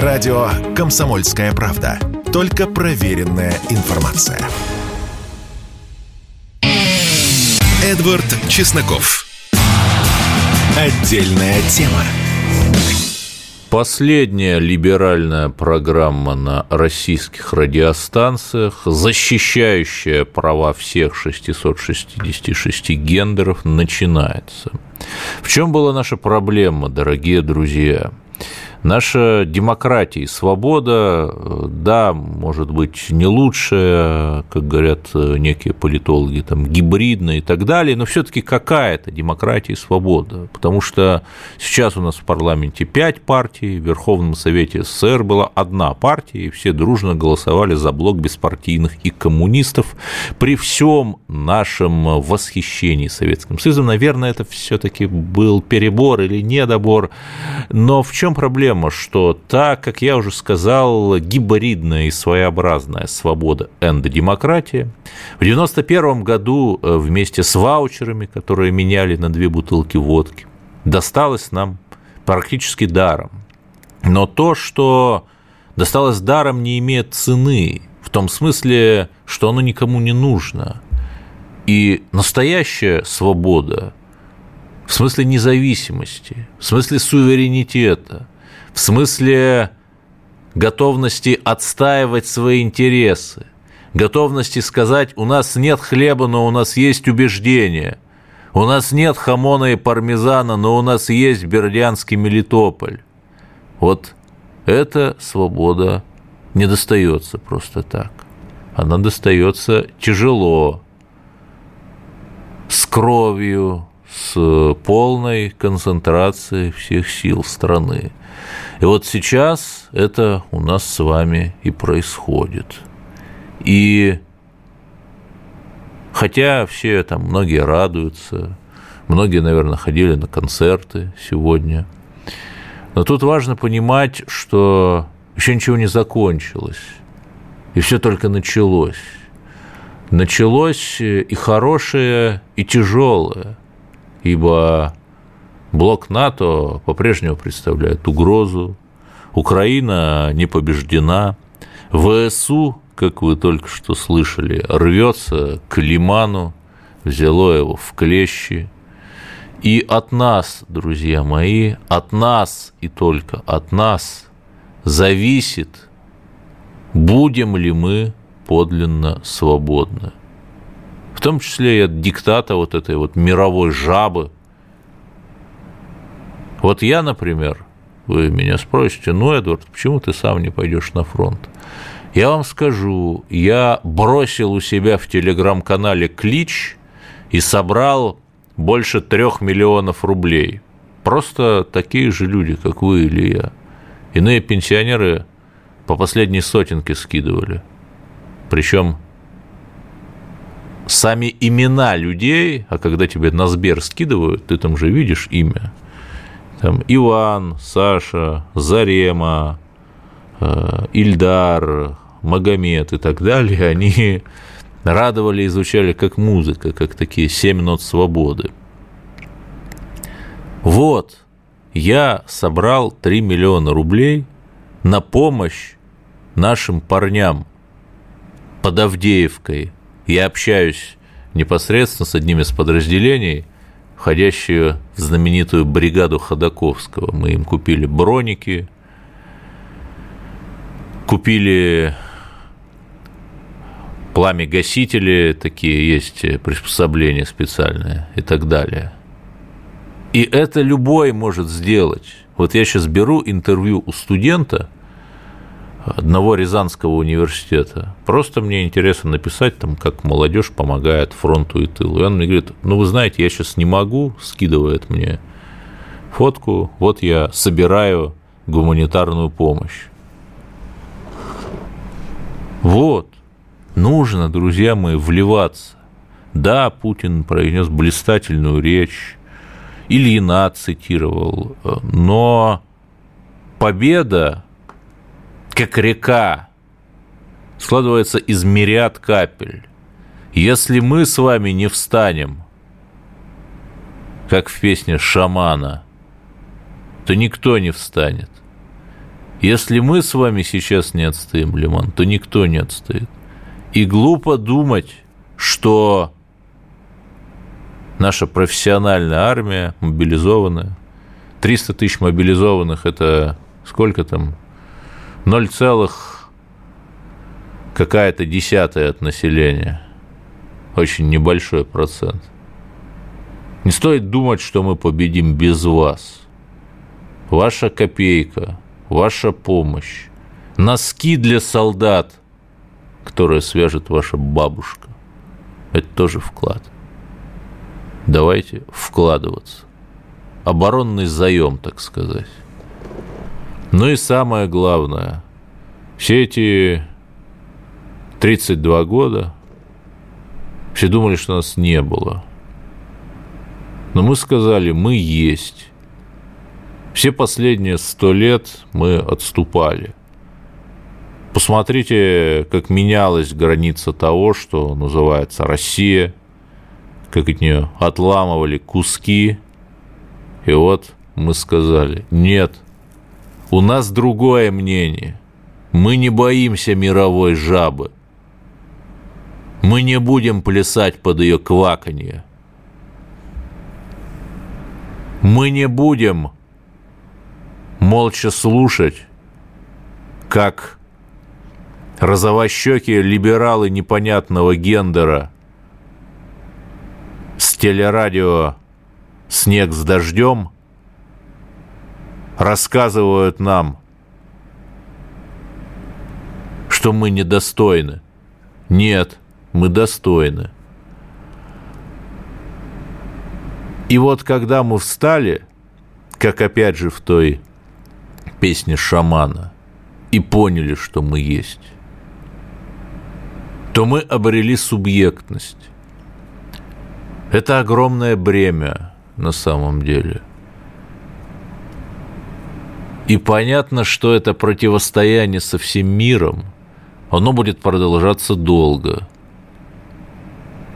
Радио «Комсомольская правда». Только проверенная информация. Эдвард Чесноков. Отдельная тема. Последняя либеральная программа на российских радиостанциях, защищающая права всех 666 гендеров, начинается. В чем была наша проблема, дорогие друзья? Наша демократия и свобода, да, может быть, не лучшая, как говорят некие политологи, там, гибридная и так далее, но все таки какая-то демократия и свобода, потому что сейчас у нас в парламенте пять партий, в Верховном Совете СССР была одна партия, и все дружно голосовали за блок беспартийных и коммунистов. При всем нашем восхищении Советским Союзом, наверное, это все таки был перебор или недобор, но в чем проблема? Проблема, что так, как я уже сказал, гибридная и своеобразная свобода эндодемократия. В 1991 году э, вместе с ваучерами, которые меняли на две бутылки водки, досталось нам практически даром. Но то, что досталось даром, не имеет цены, в том смысле, что оно никому не нужно. И настоящая свобода в смысле независимости, в смысле суверенитета, в смысле готовности отстаивать свои интересы, готовности сказать, у нас нет хлеба, но у нас есть убеждения, у нас нет хамона и пармезана, но у нас есть бердянский Мелитополь. Вот эта свобода не достается просто так. Она достается тяжело, с кровью, с полной концентрацией всех сил страны. И вот сейчас это у нас с вами и происходит. И хотя все там, многие радуются, многие, наверное, ходили на концерты сегодня, но тут важно понимать, что еще ничего не закончилось, и все только началось. Началось и хорошее, и тяжелое, ибо Блок НАТО по-прежнему представляет угрозу. Украина не побеждена. ВСУ, как вы только что слышали, рвется к Лиману, взяло его в клещи. И от нас, друзья мои, от нас и только от нас зависит, будем ли мы подлинно свободны. В том числе и от диктата вот этой вот мировой жабы, вот я, например, вы меня спросите, ну, Эдвард, почему ты сам не пойдешь на фронт? Я вам скажу, я бросил у себя в телеграм-канале клич и собрал больше трех миллионов рублей. Просто такие же люди, как вы или я. Иные пенсионеры по последней сотенке скидывали. Причем сами имена людей, а когда тебе на Сбер скидывают, ты там же видишь имя, там Иван, Саша, Зарема, э, Ильдар, Магомед и так далее, они радовали, изучали как музыка, как такие семь нот свободы. Вот, я собрал 3 миллиона рублей на помощь нашим парням под Авдеевкой. Я общаюсь непосредственно с одним из подразделений, входящие в знаменитую бригаду Ходаковского. Мы им купили броники, купили пламя-гасители, такие есть приспособления специальные и так далее. И это любой может сделать. Вот я сейчас беру интервью у студента – одного Рязанского университета. Просто мне интересно написать там, как молодежь помогает фронту и тылу. И он мне говорит, ну вы знаете, я сейчас не могу, скидывает мне фотку, вот я собираю гуманитарную помощь. Вот, нужно, друзья мои, вливаться. Да, Путин произнес блистательную речь, Ильина цитировал, но победа как река, складывается из мириад капель. Если мы с вами не встанем, как в песне шамана, то никто не встанет. Если мы с вами сейчас не отстоим Лиман, то никто не отстоит. И глупо думать, что наша профессиональная армия, мобилизованная, 300 тысяч мобилизованных – это сколько там? 0, какая-то десятая от населения. Очень небольшой процент. Не стоит думать, что мы победим без вас. Ваша копейка, ваша помощь, носки для солдат, которые свяжет ваша бабушка. Это тоже вклад. Давайте вкладываться. Оборонный заем, так сказать. Ну и самое главное, все эти 32 года все думали, что нас не было. Но мы сказали, мы есть. Все последние сто лет мы отступали. Посмотрите, как менялась граница того, что называется Россия, как от нее отламывали куски. И вот мы сказали, нет, у нас другое мнение. Мы не боимся мировой жабы. Мы не будем плясать под ее кваканье. Мы не будем молча слушать, как розовощекие либералы непонятного гендера с телерадио «Снег с дождем» рассказывают нам, что мы недостойны. Нет, мы достойны. И вот когда мы встали, как опять же в той песне шамана, и поняли, что мы есть, то мы обрели субъектность. Это огромное бремя на самом деле. И понятно, что это противостояние со всем миром, оно будет продолжаться долго.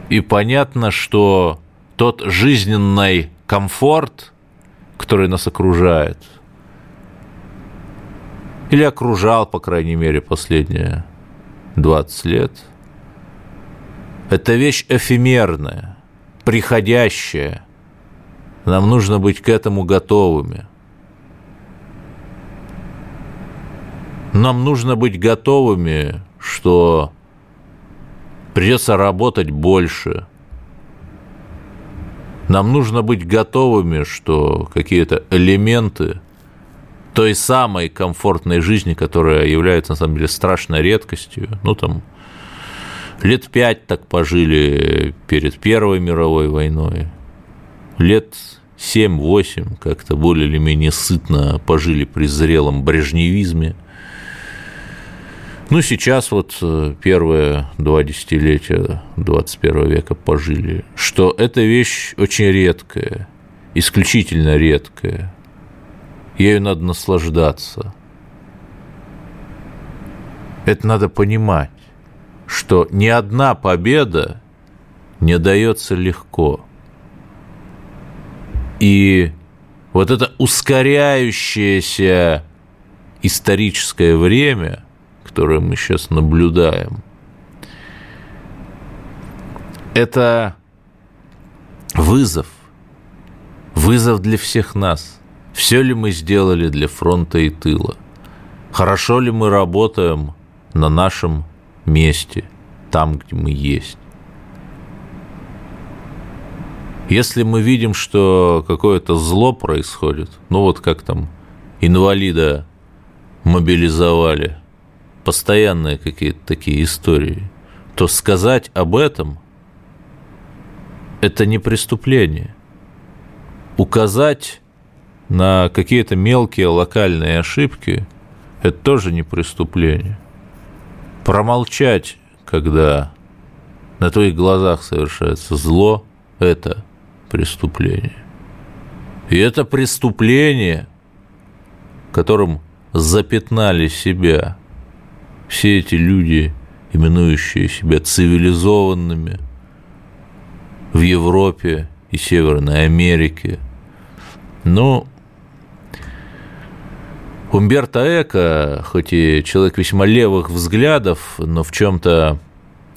И понятно, что тот жизненный комфорт, который нас окружает, или окружал, по крайней мере, последние 20 лет – это вещь эфемерная, приходящая. Нам нужно быть к этому готовыми. Нам нужно быть готовыми, что придется работать больше. Нам нужно быть готовыми, что какие-то элементы той самой комфортной жизни, которая является, на самом деле, страшной редкостью, ну, там, Лет пять так пожили перед Первой мировой войной. Лет семь-восемь как-то более или менее сытно пожили при зрелом брежневизме. Ну, сейчас вот э, первые два десятилетия 21 века пожили, что эта вещь очень редкая, исключительно редкая. Ею надо наслаждаться. Это надо понимать что ни одна победа не дается легко. И вот это ускоряющееся историческое время, которое мы сейчас наблюдаем, это вызов, вызов для всех нас. Все ли мы сделали для фронта и тыла? Хорошо ли мы работаем на нашем месте, там, где мы есть. Если мы видим, что какое-то зло происходит, ну вот как там инвалида мобилизовали, постоянные какие-то такие истории, то сказать об этом – это не преступление. Указать на какие-то мелкие локальные ошибки – это тоже не преступление промолчать, когда на твоих глазах совершается зло, это преступление. И это преступление, которым запятнали себя все эти люди, именующие себя цивилизованными в Европе и Северной Америке. Но Умберто Эко, хоть и человек весьма левых взглядов, но в чем-то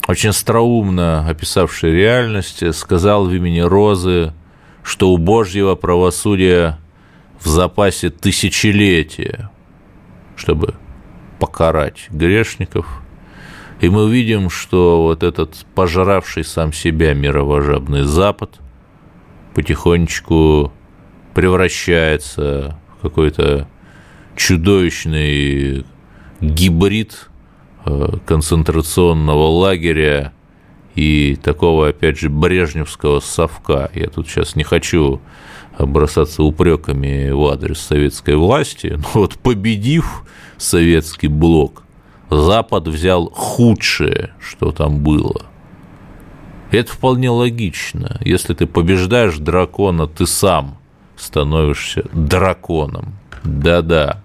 очень остроумно описавший реальность, сказал в имени Розы, что у Божьего правосудия в запасе тысячелетия, чтобы покарать грешников. И мы увидим, что вот этот пожравший сам себя мировожабный Запад потихонечку превращается в какой-то чудовищный гибрид э, концентрационного лагеря и такого, опять же, брежневского совка. Я тут сейчас не хочу бросаться упреками в адрес советской власти, но вот победив советский блок, Запад взял худшее, что там было. это вполне логично. Если ты побеждаешь дракона, ты сам становишься драконом. Да-да.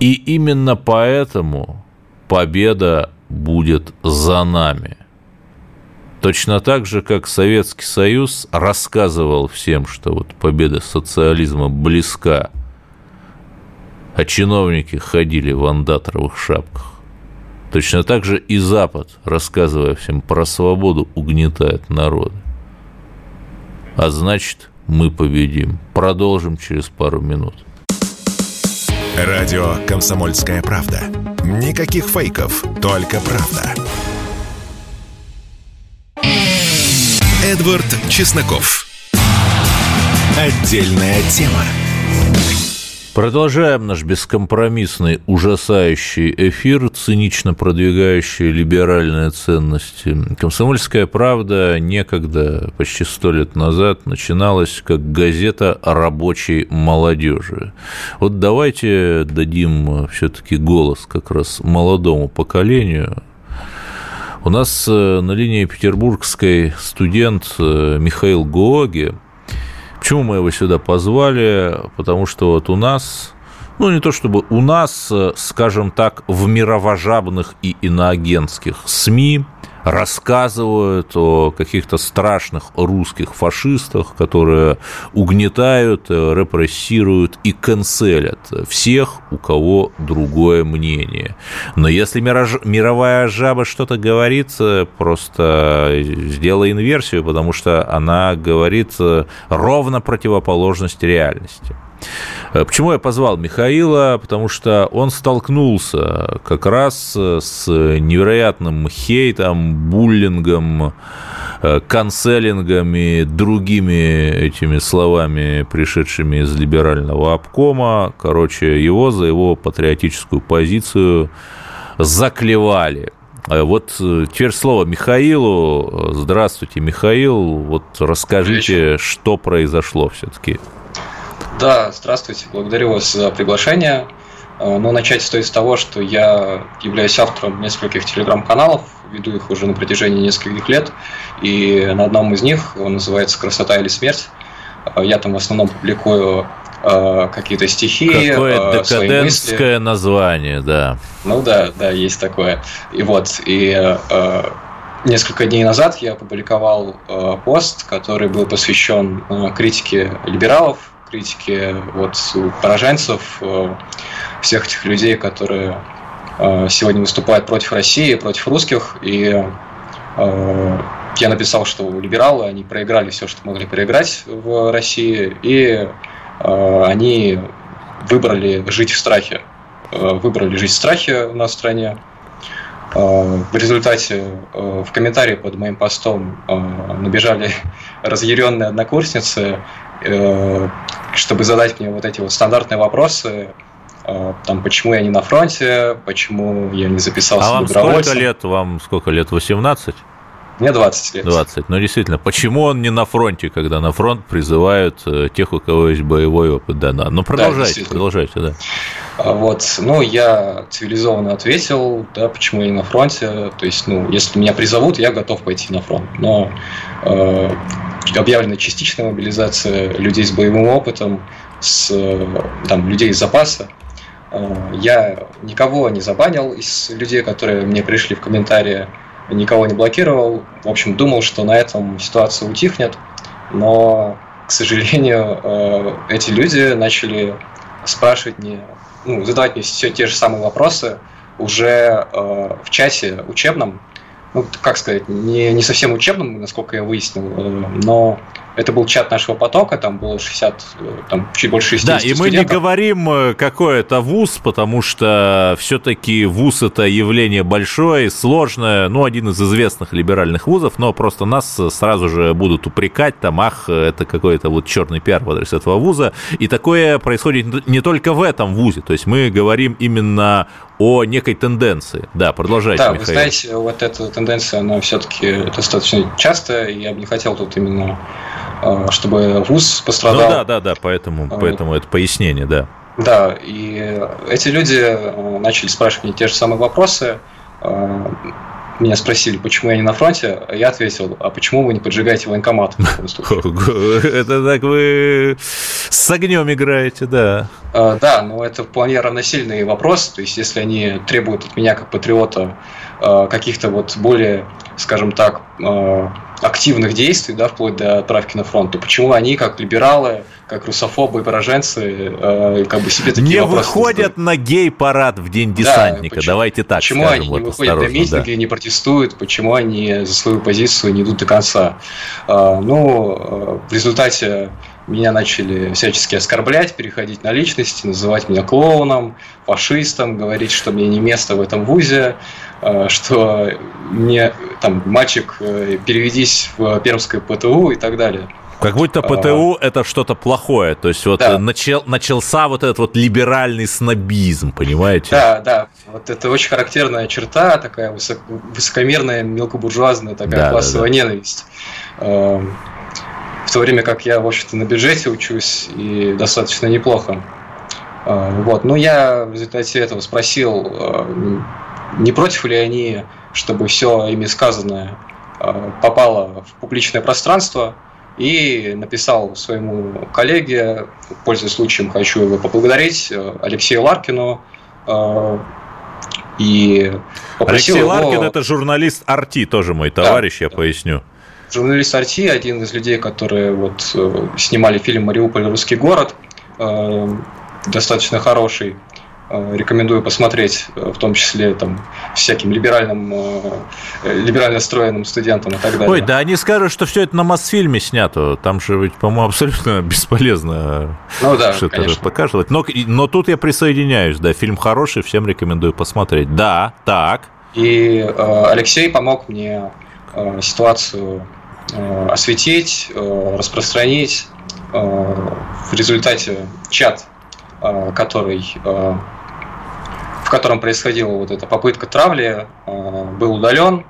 И именно поэтому победа будет за нами. Точно так же, как Советский Союз рассказывал всем, что вот победа социализма близка, а чиновники ходили в андатровых шапках. Точно так же и Запад, рассказывая всем про свободу, угнетает народы. А значит, мы победим. Продолжим через пару минут. Радио «Комсомольская правда». Никаких фейков, только правда. Эдвард Чесноков. Отдельная тема. Продолжаем наш бескомпромиссный, ужасающий эфир, цинично продвигающий либеральные ценности. «Комсомольская правда» некогда, почти сто лет назад, начиналась как газета рабочей молодежи. Вот давайте дадим все-таки голос как раз молодому поколению, у нас э, на линии петербургской студент э, Михаил Гоги – Почему мы его сюда позвали? Потому что вот у нас, ну не то чтобы у нас, скажем так, в мировожабных и иноагентских СМИ рассказывают о каких-то страшных русских фашистах, которые угнетают, репрессируют и канцелят всех, у кого другое мнение. Но если мировая жаба что-то говорит, просто сделай инверсию, потому что она говорит ровно противоположность реальности. Э, почему я позвал Михаила? Потому что он столкнулся как раз с невероятным хейтом, буллингом, э, канцелингом и другими этими словами, пришедшими из либерального обкома. Короче, его за его патриотическую позицию заклевали. Э, вот теперь слово Михаилу. Здравствуйте, Михаил. Вот расскажите, что произошло все-таки. Да, здравствуйте, благодарю вас за приглашение. Э, ну, начать стоит с того, что я являюсь автором нескольких телеграм-каналов, веду их уже на протяжении нескольких лет, и на одном из них, он называется «Красота или смерть», э, я там в основном публикую э, какие-то стихи, Какое декадентское название, да. Ну да, да, есть такое. И вот, и несколько дней назад я опубликовал пост, который был посвящен критике либералов, критики вот пораженцев, э, всех этих людей, которые э, сегодня выступают против России, против русских. И э, я написал, что либералы, они проиграли все, что могли проиграть в России, и они выбрали жить в страхе. Выбрали жить в страхе у нас в стране. В результате в комментарии под моим постом набежали разъяренные однокурсницы, чтобы задать мне вот эти вот стандартные вопросы, э, там, почему я не на фронте, почему я не записался А вам сколько лет? Вам сколько лет? 18? Мне 20 лет. 20. Ну, действительно, почему он не на фронте, когда на фронт призывают э, тех, у кого есть боевой опыт? Да, да. Ну, продолжайте, да, продолжайте, да. Вот, ну, я цивилизованно ответил, да, почему я не на фронте. То есть, ну, если меня призовут, я готов пойти на фронт. Но э, объявлена частичная мобилизация людей с боевым опытом, с там, людей из запаса. Э, я никого не забанил из людей, которые мне пришли в комментарии, никого не блокировал. В общем, думал, что на этом ситуация утихнет, но, к сожалению, э, эти люди начали спрашивать мне, ну, задавать мне все те же самые вопросы уже э, в чате учебном, ну, как сказать, не, не совсем учебным, насколько я выяснил, э, но это был чат нашего потока, там было 60, э, там чуть больше 60 Да, и мы студентов. не говорим, э, какой это вуз, потому что все-таки вуз это явление большое, сложное, ну, один из известных либеральных вузов, но просто нас сразу же будут упрекать, там, ах, это какой-то вот черный пиар в адрес этого вуза, и такое происходит не только в этом вузе, то есть мы говорим именно о некой тенденции. Да, продолжайте, Да, Михаил. вы знаете, вот эта тенденция, она все-таки достаточно частая, и я бы не хотел тут именно, э, чтобы вуз Ну пострадал. да, да, да, поэтому, А, поэтому это пояснение, да. Да, и эти люди э, начали спрашивать мне те же самые вопросы. Меня спросили, почему я не на фронте, я ответил, а почему вы не поджигаете военкомат? в таком случае?» Это так вы с огнем играете, да. Э, Да, но это вполне равносильный вопрос. То есть, если они требуют от меня как патриота каких-то вот более, скажем так, э, активных действий, да, вплоть до отправки на фронт, то почему они, как либералы, как русофобы и пораженцы, э, как бы себе такие Не вопросы выходят на гей-парад в день Да, десантника, почему- давайте так Почему скажем, они не вот выходят на осторожно, да. митинги, не протестуют, почему они за свою позицию не идут до конца? А, Ну, э, в результате меня начали всячески оскорблять, переходить на личности, называть меня клоуном, фашистом, говорить, что мне не место в этом вузе, э, что мне там мальчик э, переведись в Пермское ПТУ и так далее. Как будто А. ПТУ это что-то плохое, то есть вот Да. начал, начался вот этот вот либеральный снобизм, понимаете? Да, да, вот это очень характерная черта, такая высок- высокомерная, мелкобуржуазная такая Да, да, классовая ненависть. В то время как я, в общем-то, на бюджете учусь и достаточно неплохо. Э, Вот. Ну, я в результате этого спросил, э, не против ли они, чтобы все ими сказанное э, попало в публичное пространство, и написал своему коллеге, пользуясь случаем, хочу его поблагодарить, Алексею Ларкину, и попросил Алексей его... Ларкин это журналист Арти, тоже мой товарищ, я да. поясню. Журналист Арти, один из людей, которые вот э, снимали фильм «Мариуполь. Русский город», э, достаточно хороший. Э, Рекомендую посмотреть, в том числе там всяким либеральным, либерально настроенным студентам и так далее. Ой, да они скажут, что все это на Мосфильме снято. Там же ведь, по-моему, абсолютно бесполезно ну да, что-то показывать. Но, но тут я присоединяюсь, да, фильм хороший, всем рекомендую посмотреть. Да, так. И э, Алексей помог мне э, ситуацию осветить, э, распространить. Э, в результате чат, э, который, э, в котором происходила вот эта попытка травли, э, был удален.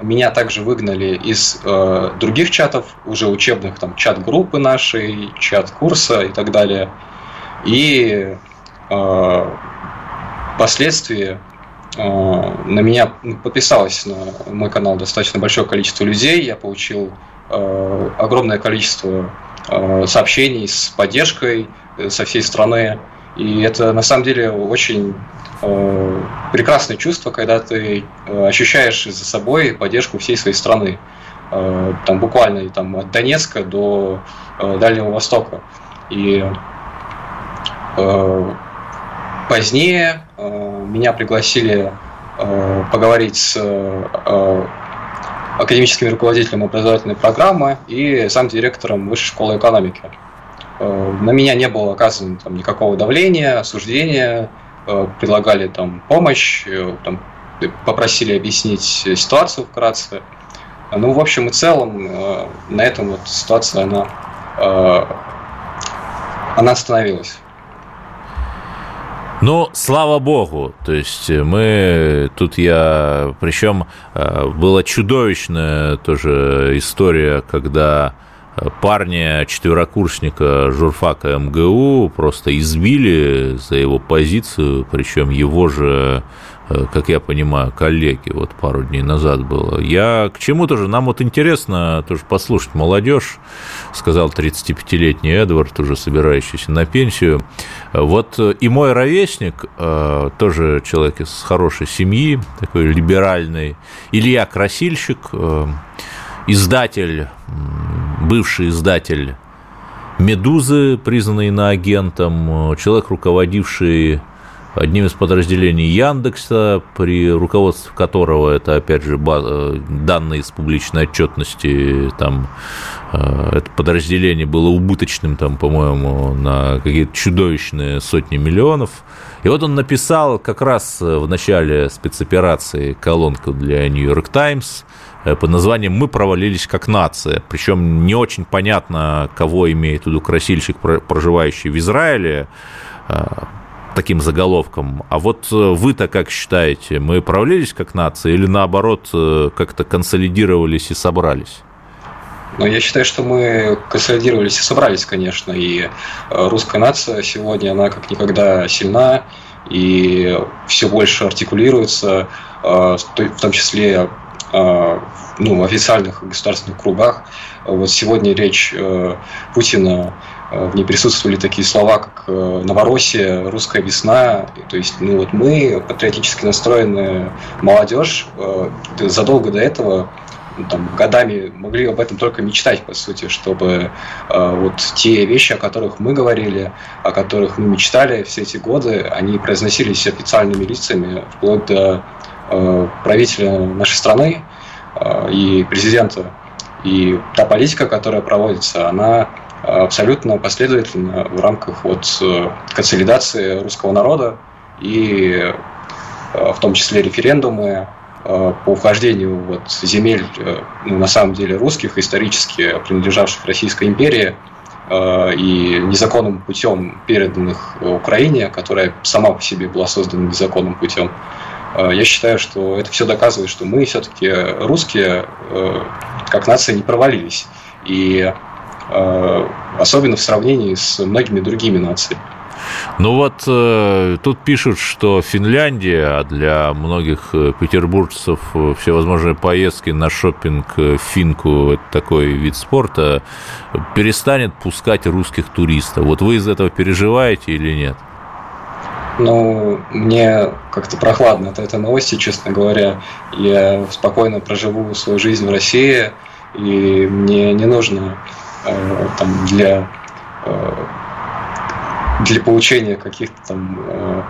Меня также выгнали из э, других чатов, уже учебных, там, чат-группы нашей, чат-курса и так далее. И э, впоследствии э, на меня подписалось на мой канал достаточно большое количество людей. Я получил э, огромное количество э, сообщений с поддержкой э, со всей страны. И это на самом деле очень э, прекрасное чувство, когда ты э, ощущаешь за собой поддержку всей своей страны. Э, там буквально там, от Донецка до э, Дальнего Востока. И э, позднее меня пригласили э, поговорить с э, академическим руководителем образовательной программы и сам директором Высшей школы экономики. Э, на меня не было оказано там, никакого давления, осуждения, э, предлагали там помощь, э, там, попросили объяснить ситуацию вкратце. Ну, в общем и целом, э, на этом вот ситуация, она, э, она остановилась. Ну, слава богу, то есть мы, тут я, причем э, была чудовищная тоже история, когда парня, четверокурсника журфака МГУ просто избили за его позицию, причем его же, э, как я понимаю, коллеги, вот пару дней назад было. Я к чему тоже, нам вот интересно тоже послушать молодежь, сказал 35-летний Эдвард, уже собирающийся на пенсию. Вот и мой ровесник, э, тоже человек из хорошей семьи, такой либеральный, Илья Красильщик, э, издатель, бывший издатель Медузы, признанный иноагентом, человек, руководивший одним из подразделений Яндекса, при руководстве которого это, опять же, база, данные из публичной отчетности, там, э, это подразделение было убыточным, там, по-моему, на какие-то чудовищные сотни миллионов. И вот он написал как раз в начале спецоперации колонку для York Times э, под названием «Мы провалились как нация». Причем не очень понятно, кого имеет в виду красильщик, проживающий в Израиле, э, таким заголовком. А вот э, вы-то как считаете, мы провалились как нация или наоборот э, как-то консолидировались и собрались? Ну, я считаю, что мы консолидировались и собрались, конечно. И э, русская нация сегодня, она как никогда сильна и все больше артикулируется, в том числе ну, в официальных государственных кругах. Вот сегодня речь Путина в ней присутствовали такие слова, как э, «Новороссия», «Русская весна». То есть, ну вот мы, патриотически настроенная молодежь, э, задолго до этого ну, там, годами могли об этом только мечтать, по сути, чтобы э, вот те вещи, о которых мы говорили, о которых мы мечтали все эти годы, они произносились официальными лицами, вплоть до э, правителя нашей страны э, и президента. И та политика, которая проводится, она абсолютно последовательно в рамках вот э, консолидации русского народа и э, в том числе референдумы э, по вхождению вот земель, ну, на самом деле русских, исторически принадлежавших Российской империи, и незаконным путем переданных Украине, которая сама по себе была создана незаконным путем. Я считаю, что это все доказывает, что мы все-таки русские как нация не провалились. И особенно в сравнении с многими другими нациями. Ну вот э, тут пишут, что Финляндия, а для многих э, петербуржцев э, всевозможные поездки на шопинг финку, это такой вид спорта, перестанет пускать русских туристов. Вот вы из этого переживаете или нет? Ну, мне как-то прохладно от этой новости, честно говоря. Я спокойно проживу свою жизнь в России, и мне не нужно Э, там, для, э, для получения каких-то там э,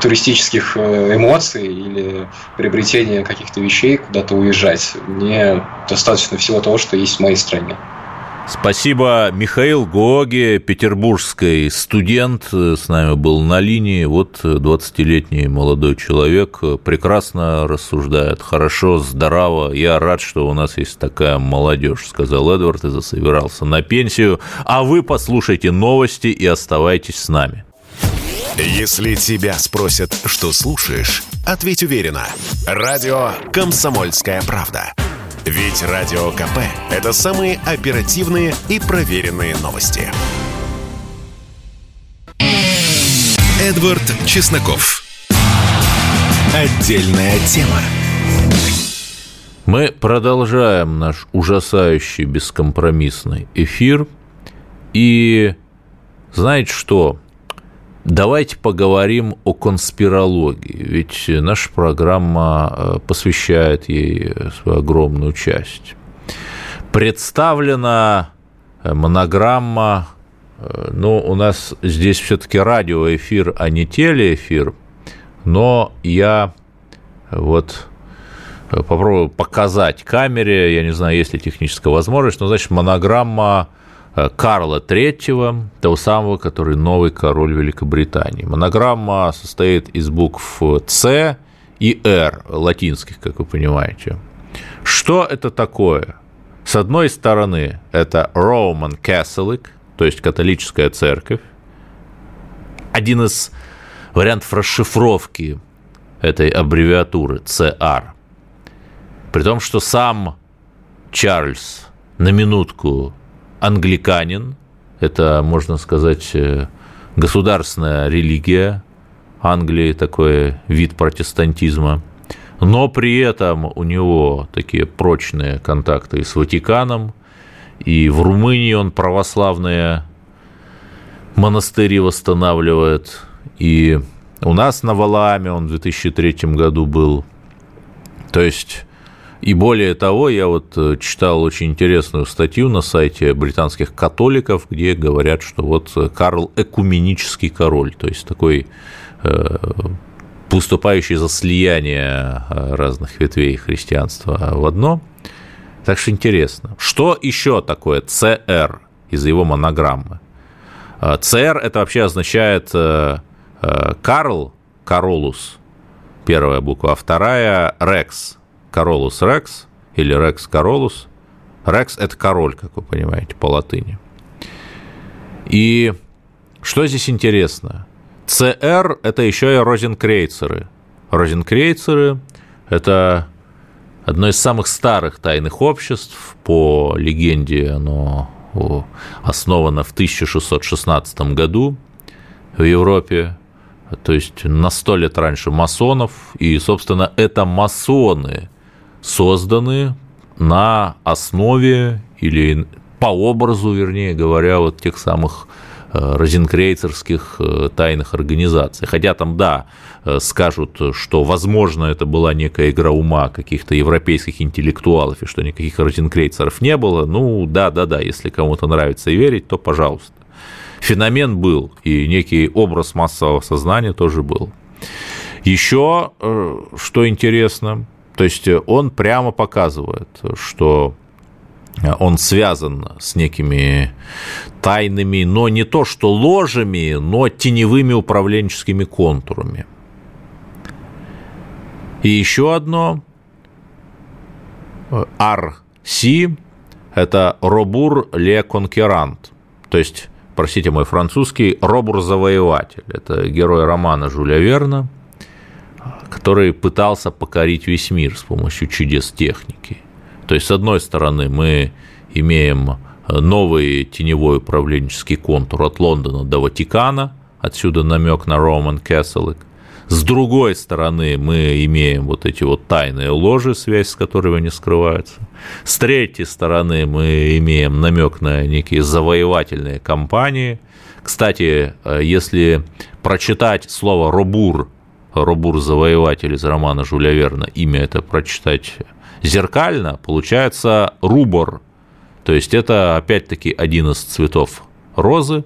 туристических эмоций или приобретения каких-то вещей куда-то уезжать. Мне достаточно всего того, что есть в моей стране. Спасибо. Михаил Гоги, петербургский студент, с нами был на линии. Вот 20-летний молодой человек прекрасно рассуждает, хорошо, здраво. Я рад, что у нас есть такая молодежь, сказал Эдвард и засобирался на пенсию. А вы послушайте новости и оставайтесь с нами. Если тебя спросят, что слушаешь, ответь уверенно. Радио «Комсомольская правда». Ведь Радио КП – это самые оперативные и проверенные новости. Эдвард Чесноков. Отдельная тема. Мы продолжаем наш ужасающий бескомпромиссный эфир. И знаете что? Давайте поговорим о конспирологии, ведь наша программа э, посвящает ей свою огромную часть. Представлена э, монограмма, э, ну, у нас здесь все-таки радиоэфир, а не телеэфир, но я вот попробую показать камере, я не знаю, есть ли техническая возможность, но, значит, монограмма Э, Карла III, того самого, который новый король Великобритании. Монограмма состоит из букв «С» и «Р», латинских, как вы понимаете. Что это такое? С одной стороны, это Roman Catholic, то есть католическая церковь. Один из вариантов расшифровки этой аббревиатуры CR. При том, что сам Чарльз на минутку англиканин, это, можно сказать, э, государственная религия. Англии, такой вид протестантизма, но при этом у него такие прочные контакты с Ватиканом, и в Румынии он православные монастыри восстанавливает, и у нас на Валааме он в 2003 году был. То есть И более того, я вот э, читал очень интересную статью на сайте британских католиков, где говорят, что вот Карл экуменический король, то есть такой э, выступающий за слияние э, разных ветвей христианства в одно. Так что интересно. Что еще такое ЦР из его монограммы? ЦР это вообще означает Карл, Каролус, первая буква, а вторая Рекс, Королус Рекс или Рекс Королус. Рекс – это король, как вы понимаете, по латыни. И что здесь интересно? ЦР – это еще и розенкрейцеры. Розенкрейцеры – это одно из самых старых тайных обществ. По легенде оно основано в 1616 году в Европе то есть на сто лет раньше масонов, и, собственно, это масоны созданы на основе или по образу, вернее говоря, вот тех самых э, розенкрейцерских э, тайных организаций. Хотя там, да, э, скажут, что, возможно, это была некая игра ума каких-то европейских интеллектуалов, и что никаких розенкрейцеров не было. Ну, да-да-да, если кому-то нравится верить, то пожалуйста. Феномен был, и некий образ массового сознания тоже был. Еще, что интересно, то есть э, он прямо показывает, что э, он связан с некими тайными, но не то что ложами, но теневыми управленческими контурами. И еще одно, RC э, – это Робур Ле Конкерант, то есть, простите мой французский, Робур Завоеватель. Это герой романа Жюля Верна – который пытался покорить весь мир с помощью чудес техники. То есть, с одной стороны, мы имеем новый теневой управленческий контур от Лондона до Ватикана, отсюда намек на Роман Кэсселик. С другой стороны, мы имеем вот эти вот тайные ложи, связь с которыми они скрываются. С третьей стороны, мы имеем намек на некие завоевательные кампании. Кстати, э, если прочитать слово «робур» Робур Завоеватель из романа Жюля Верна, имя это прочитать зеркально, получается рубор. То есть это опять-таки один из цветов розы,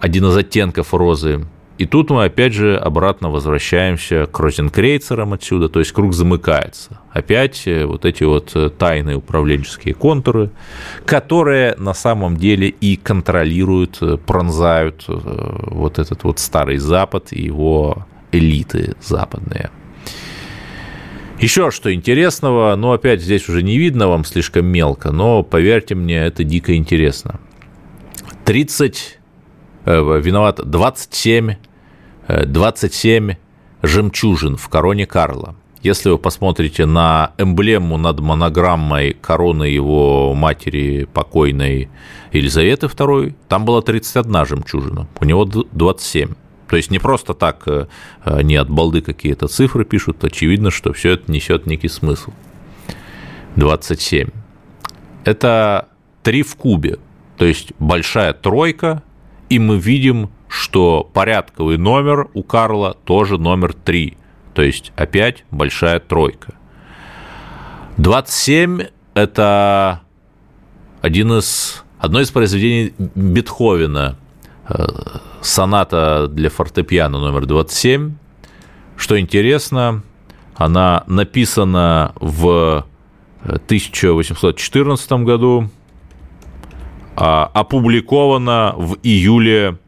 один из оттенков розы. И тут мы опять же обратно возвращаемся к розенкрейцерам отсюда, то есть круг замыкается. Опять э, вот эти вот э, тайные управленческие контуры, которые на самом деле и контролируют, э, пронзают вот этот вот старый Запад и его элиты западные. Еще что интересного, но опять здесь уже не видно вам слишком мелко, но поверьте мне, это дико интересно. 30, э, виноват, 27, 27 э, жемчужин в короне Карла. Если вы посмотрите на эмблему над монограммой короны его матери покойной Елизаветы II, там была 31 жемчужина, у него 27. То есть не просто так э, не от балды какие-то цифры пишут, очевидно, что все это несет некий смысл. 27. Это 3 в кубе, то есть большая тройка, и мы видим, что порядковый номер у Карла тоже номер 3, то есть опять большая тройка. 27 – это один из, одно из произведений Бетховена э, – соната для фортепиано номер 27. Что интересно, она написана в 1814 году, а опубликована в июле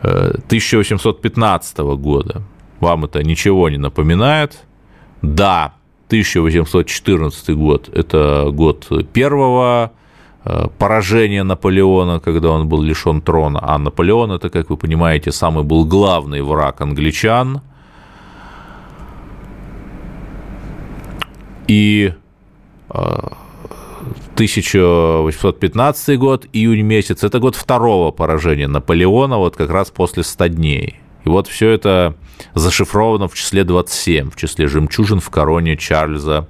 1815 э, года. Вам это ничего не напоминает? Да, 1814 год – это год первого Э, поражение Наполеона, когда он был лишен трона. А Наполеон это, как вы понимаете, самый был главный враг англичан. И 1815 э, год, июнь месяц, это год второго поражения Наполеона, вот как раз после 100 дней. И вот все это зашифровано в числе 27, в числе жемчужин в короне Чарльза,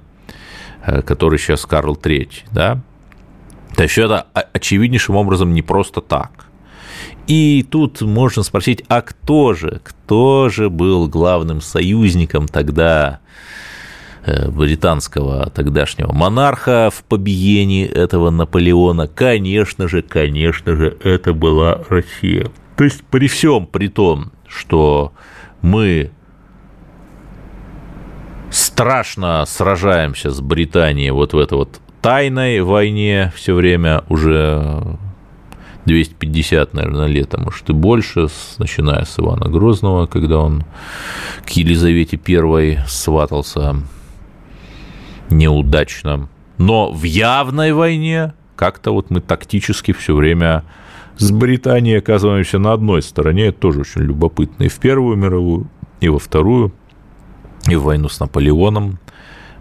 э, который сейчас Карл III, да? То есть это очевиднейшим образом не просто так. И тут можно спросить, а кто же, кто же был главным союзником тогда э, британского тогдашнего монарха в побиении этого Наполеона, конечно же, конечно же, это была Россия. То есть при всем при том, что мы страшно сражаемся с Британией вот в этой вот тайной войне все время уже 250, наверное, лет, а может и больше, начиная с Ивана Грозного, когда он к Елизавете I сватался неудачно. Но в явной войне как-то вот мы тактически все время с Британией оказываемся на одной стороне. Это тоже очень любопытно. И в Первую мировую, и во Вторую, и в войну с Наполеоном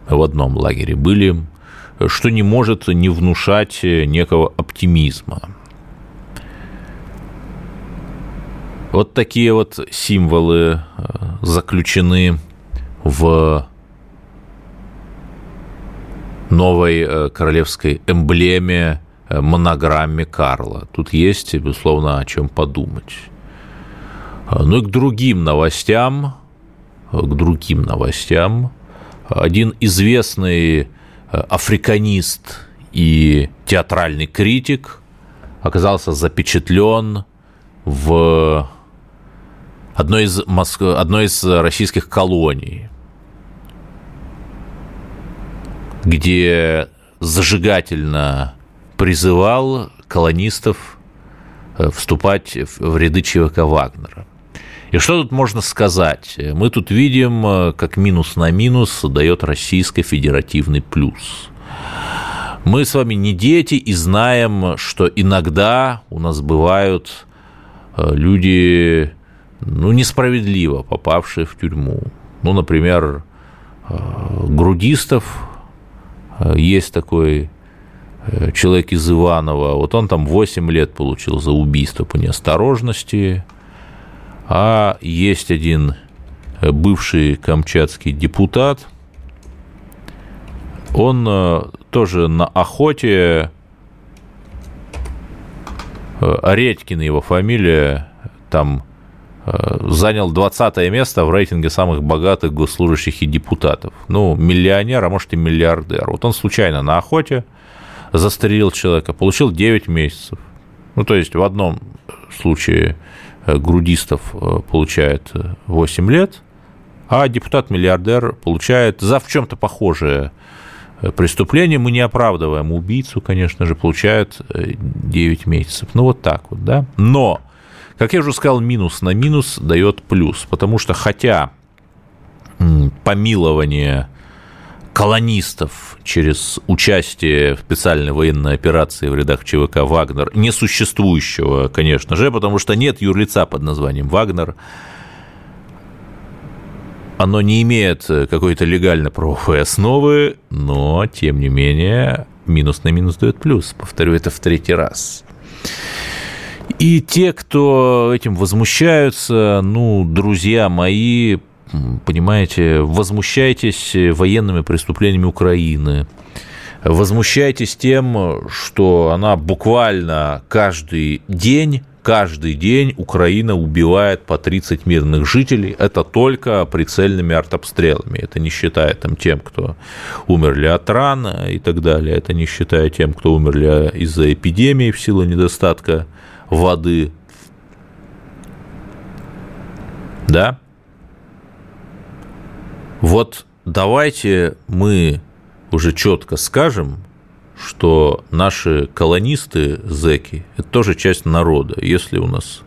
в одном лагере были, что не может не внушать некого оптимизма. Вот такие вот символы э, заключены в новой э, королевской эмблеме, э, монограмме Карла. Тут есть, безусловно, о чем подумать. Ну и к другим новостям, к другим новостям. Один известный африканист и театральный критик оказался запечатлен в одной из, Моск... одной из российских колоний, где зажигательно призывал колонистов э, вступать в ряды ЧВК Вагнера. И что тут можно сказать? Мы тут видим, э, как минус на минус дает российский федеративный плюс. Мы с вами не дети и знаем, что иногда у нас бывают э, люди ну, несправедливо попавшие в тюрьму. Ну, например, э, Грудистов, есть такой человек из Иванова, вот он там 8 лет получил за убийство по неосторожности, а есть один бывший камчатский депутат, он тоже на охоте, Редькин его фамилия, там Э, занял 20 место в рейтинге самых богатых госслужащих и депутатов. Ну, миллионер, а может и миллиардер. Вот он случайно на охоте застрелил человека, получил 9 месяцев. Ну, то есть в одном случае э, грудистов э, получает 8 лет, а депутат-миллиардер получает за в чем-то похожее преступление. Мы не оправдываем убийцу, конечно же, получает 9 месяцев. Ну, вот так вот, да. Но как я уже сказал, минус на минус дает плюс, потому что хотя помилование колонистов через участие в специальной военной операции в рядах ЧВК «Вагнер», несуществующего, конечно же, потому что нет юрлица под названием «Вагнер», оно не имеет какой-то легально правовой основы, но, тем не менее, минус на минус дает плюс. Повторю это в третий раз. И те, кто этим возмущаются, ну, друзья мои, понимаете, возмущайтесь военными преступлениями Украины, возмущайтесь тем, что она буквально каждый день каждый день Украина убивает по 30 мирных жителей. Это только прицельными артобстрелами. Это не считая там тем, кто умерли от ран и так далее. Это не считая тем, кто умерли из-за эпидемии в силу недостатка воды. Да? Вот давайте мы уже четко скажем, что наши колонисты, зеки, это тоже часть народа. Если у нас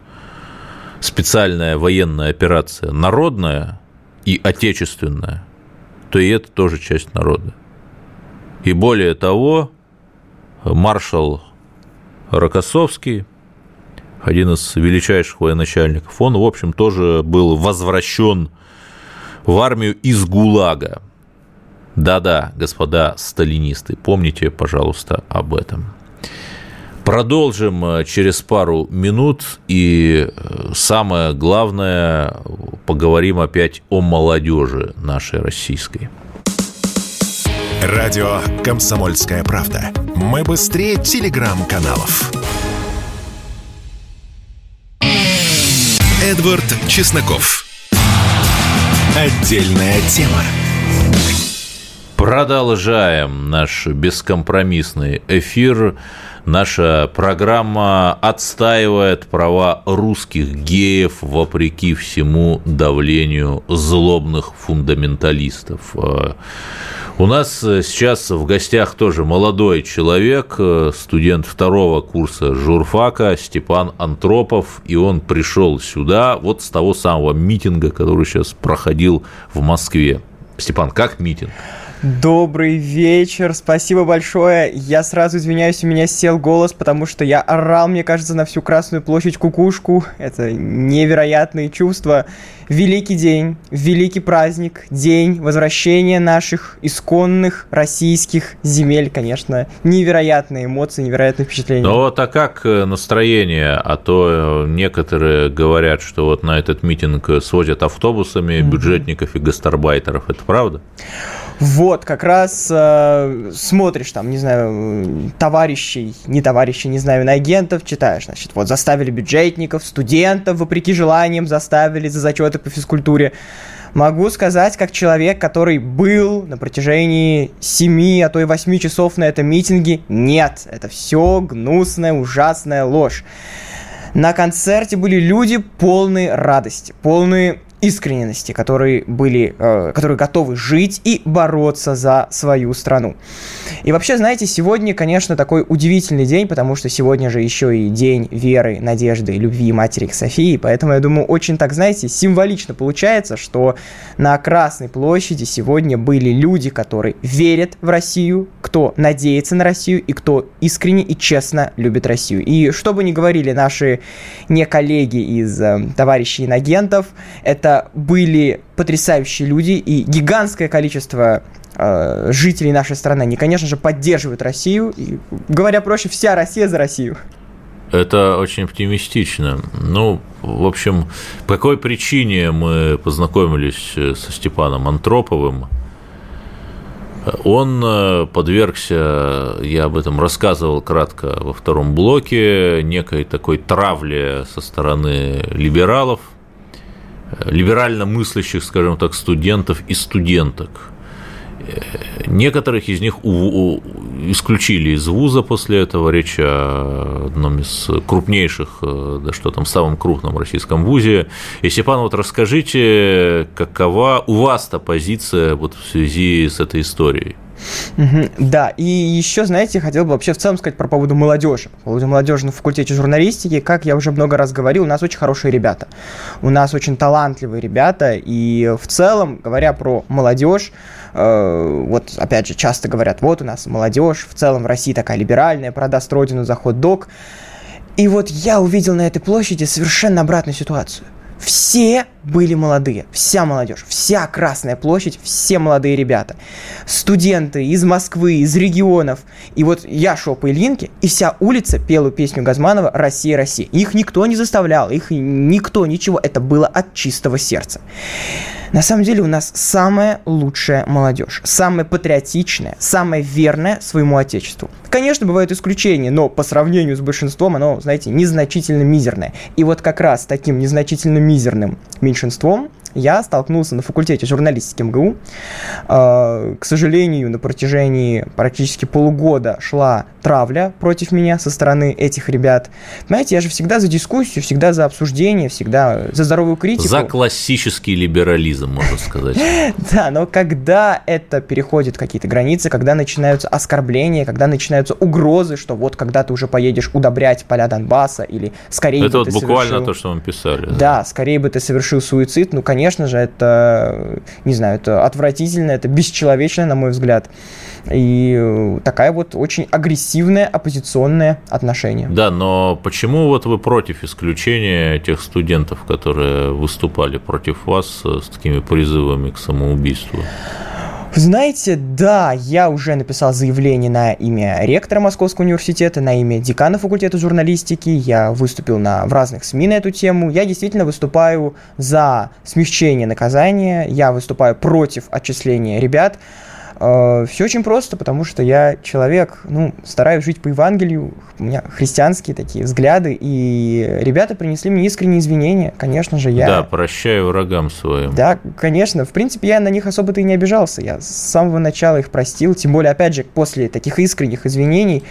специальная военная операция народная и отечественная, то и это тоже часть народа. И более того, маршал Рокоссовский – один из величайших военачальников, он, в общем, тоже был возвращен в армию из ГУЛАГа. Да-да, господа сталинисты, помните, пожалуйста, об этом. Продолжим э, через пару минут, и э, самое главное, поговорим опять о молодежи нашей российской. Радио «Комсомольская правда». Мы быстрее телеграм-каналов. Эдвард Чесноков. Отдельная тема. Продолжаем наш бескомпромиссный эфир. Наша программа отстаивает права русских геев вопреки всему давлению злобных фундаменталистов. У нас сейчас в гостях тоже молодой человек, студент второго курса журфака Степан Антропов, и он пришел сюда вот с того самого митинга, который сейчас проходил в Москве. Степан, как митинг? Добрый вечер, спасибо большое. Я сразу извиняюсь, у меня сел голос, потому что я орал, мне кажется, на всю Красную площадь кукушку. Это невероятные чувства. Великий день, великий праздник, день возвращения наших исконных российских земель, конечно. Невероятные эмоции, невероятные впечатления. Ну вот, а как э, настроение? А то э, некоторые говорят, что вот на этот митинг сводят автобусами mm-hmm. бюджетников и гастарбайтеров. Это правда? Вот, как раз э, смотришь там, не знаю, товарищей, не товарищей, не знаю, на агентов, читаешь, значит, вот заставили бюджетников, студентов, вопреки желаниям, заставили за зачеты по физкультуре. Могу сказать, как человек, который был на протяжении 7, а то и 8 часов на этом митинге, нет, это все гнусная, ужасная ложь. На концерте были люди полные радости, полные искренности, которые были, э, которые готовы жить и бороться за свою страну. И вообще, знаете, сегодня, конечно, такой удивительный день, потому что сегодня же еще и день веры, надежды, любви матери к Софии, поэтому я думаю, очень так, знаете, символично получается, что на Красной площади сегодня были люди, которые верят в Россию, кто надеется на Россию и кто искренне и честно любит Россию. И что бы ни говорили наши не коллеги из э, товарищей инагентов, это это были потрясающие люди, и гигантское количество э, жителей нашей страны, они, конечно же, поддерживают Россию, и, говоря проще, вся Россия за Россию. Это очень оптимистично. Ну, в общем, по какой причине мы познакомились со Степаном Антроповым? Он э, подвергся, я об этом рассказывал кратко во втором блоке, некой такой травле со стороны либералов – либерально мыслящих, скажем так, студентов и студенток. Некоторых из них исключили из вуза после этого. Речь о одном из крупнейших, э, да что там, самом крупном российском вузе. И, Степан, вот расскажите, какова у вас-то позиция вот в связи с этой историей? Да, и еще, знаете, хотел бы вообще в целом сказать про поводу молодежи. По поводу молодежи на факультете журналистики, как я уже много раз говорил, у нас очень хорошие ребята. У нас очень талантливые ребята, и в целом, говоря про молодежь, э, вот опять же, часто говорят, вот у нас молодежь, в целом в России такая либеральная, продаст родину за хот-дог. И вот я увидел на этой площади совершенно обратную ситуацию. Все были молодые, вся молодежь, вся Красная площадь, все молодые ребята. Студенты из Москвы, из регионов. И вот я шел по Ильинке, и вся улица пела песню Газманова «Россия, Россия». Их никто не заставлял, их никто, ничего. Это было от чистого сердца. На самом деле у нас самая лучшая молодежь, самая патриотичная, самая верная своему отечеству. Конечно, бывают исключения, но по сравнению с большинством оно, знаете, незначительно мизерное. И вот как раз таким незначительно мизерным меньшинством я столкнулся на факультете журналистики МГУ. А, к сожалению, на протяжении практически полугода шла травля против меня со стороны этих ребят. Понимаете, я же всегда за дискуссию, всегда за обсуждение, всегда за здоровую критику. За классический либерализм, можно сказать. Да, но когда это переходит какие-то границы, когда начинаются оскорбления, когда начинаются угрозы, что вот когда ты уже поедешь удобрять поля Донбасса или скорее Это вот буквально то, что мы писали. Да, скорее бы ты совершил суицид, ну, конечно, конечно же, это, не знаю, это отвратительно, это бесчеловечно, на мой взгляд. И такая вот очень агрессивное оппозиционное отношение. Да, но почему вот вы против исключения тех студентов, которые выступали против вас с такими призывами к самоубийству? Знаете, да, я уже написал заявление на имя ректора Московского университета, на имя декана факультета журналистики, я выступил на, в разных СМИ на эту тему. Я действительно выступаю за смягчение наказания, я выступаю против отчисления ребят. Э, все очень просто, потому что я человек, ну, стараюсь жить по Евангелию, у меня христианские такие взгляды, и ребята принесли мне искренние извинения, конечно же, я... Да, прощаю врагам своим. Да, конечно, в принципе, я на них особо-то и не обижался, я с самого начала их простил, тем более, опять же, после таких искренних извинений,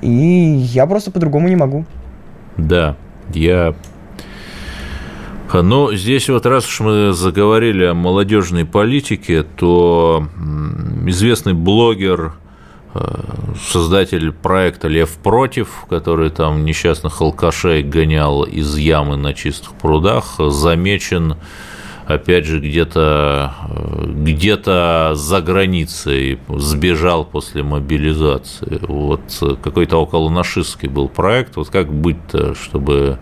и я просто по-другому не могу. Да, я но здесь вот раз уж мы заговорили о молодежной политике, то известный блогер, э, создатель проекта «Лев против», который там несчастных алкашей гонял из ямы на чистых прудах, замечен опять же, где-то где за границей сбежал после мобилизации. Вот какой-то около нашистский был проект. Вот как быть-то, чтобы...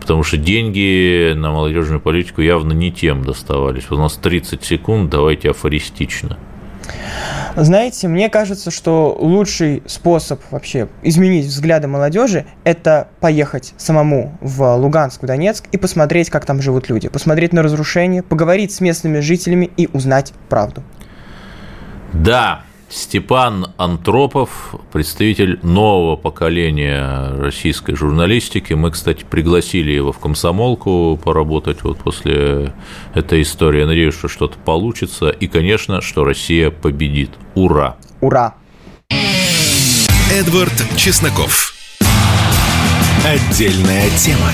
Потому что деньги на молодежную политику явно не тем доставались. У нас 30 секунд, давайте афористично. Знаете, мне кажется, что лучший способ вообще изменить взгляды молодежи – это поехать самому в Луганск, в Донецк и посмотреть, как там живут люди, посмотреть на разрушения, поговорить с местными жителями и узнать правду. Да, Степан Антропов, представитель нового поколения российской журналистики. Мы, кстати, пригласили его в комсомолку поработать вот после этой истории. Я надеюсь, что что-то получится. И, конечно, что Россия победит. Ура! Ура! Эдвард Чесноков. Отдельная тема.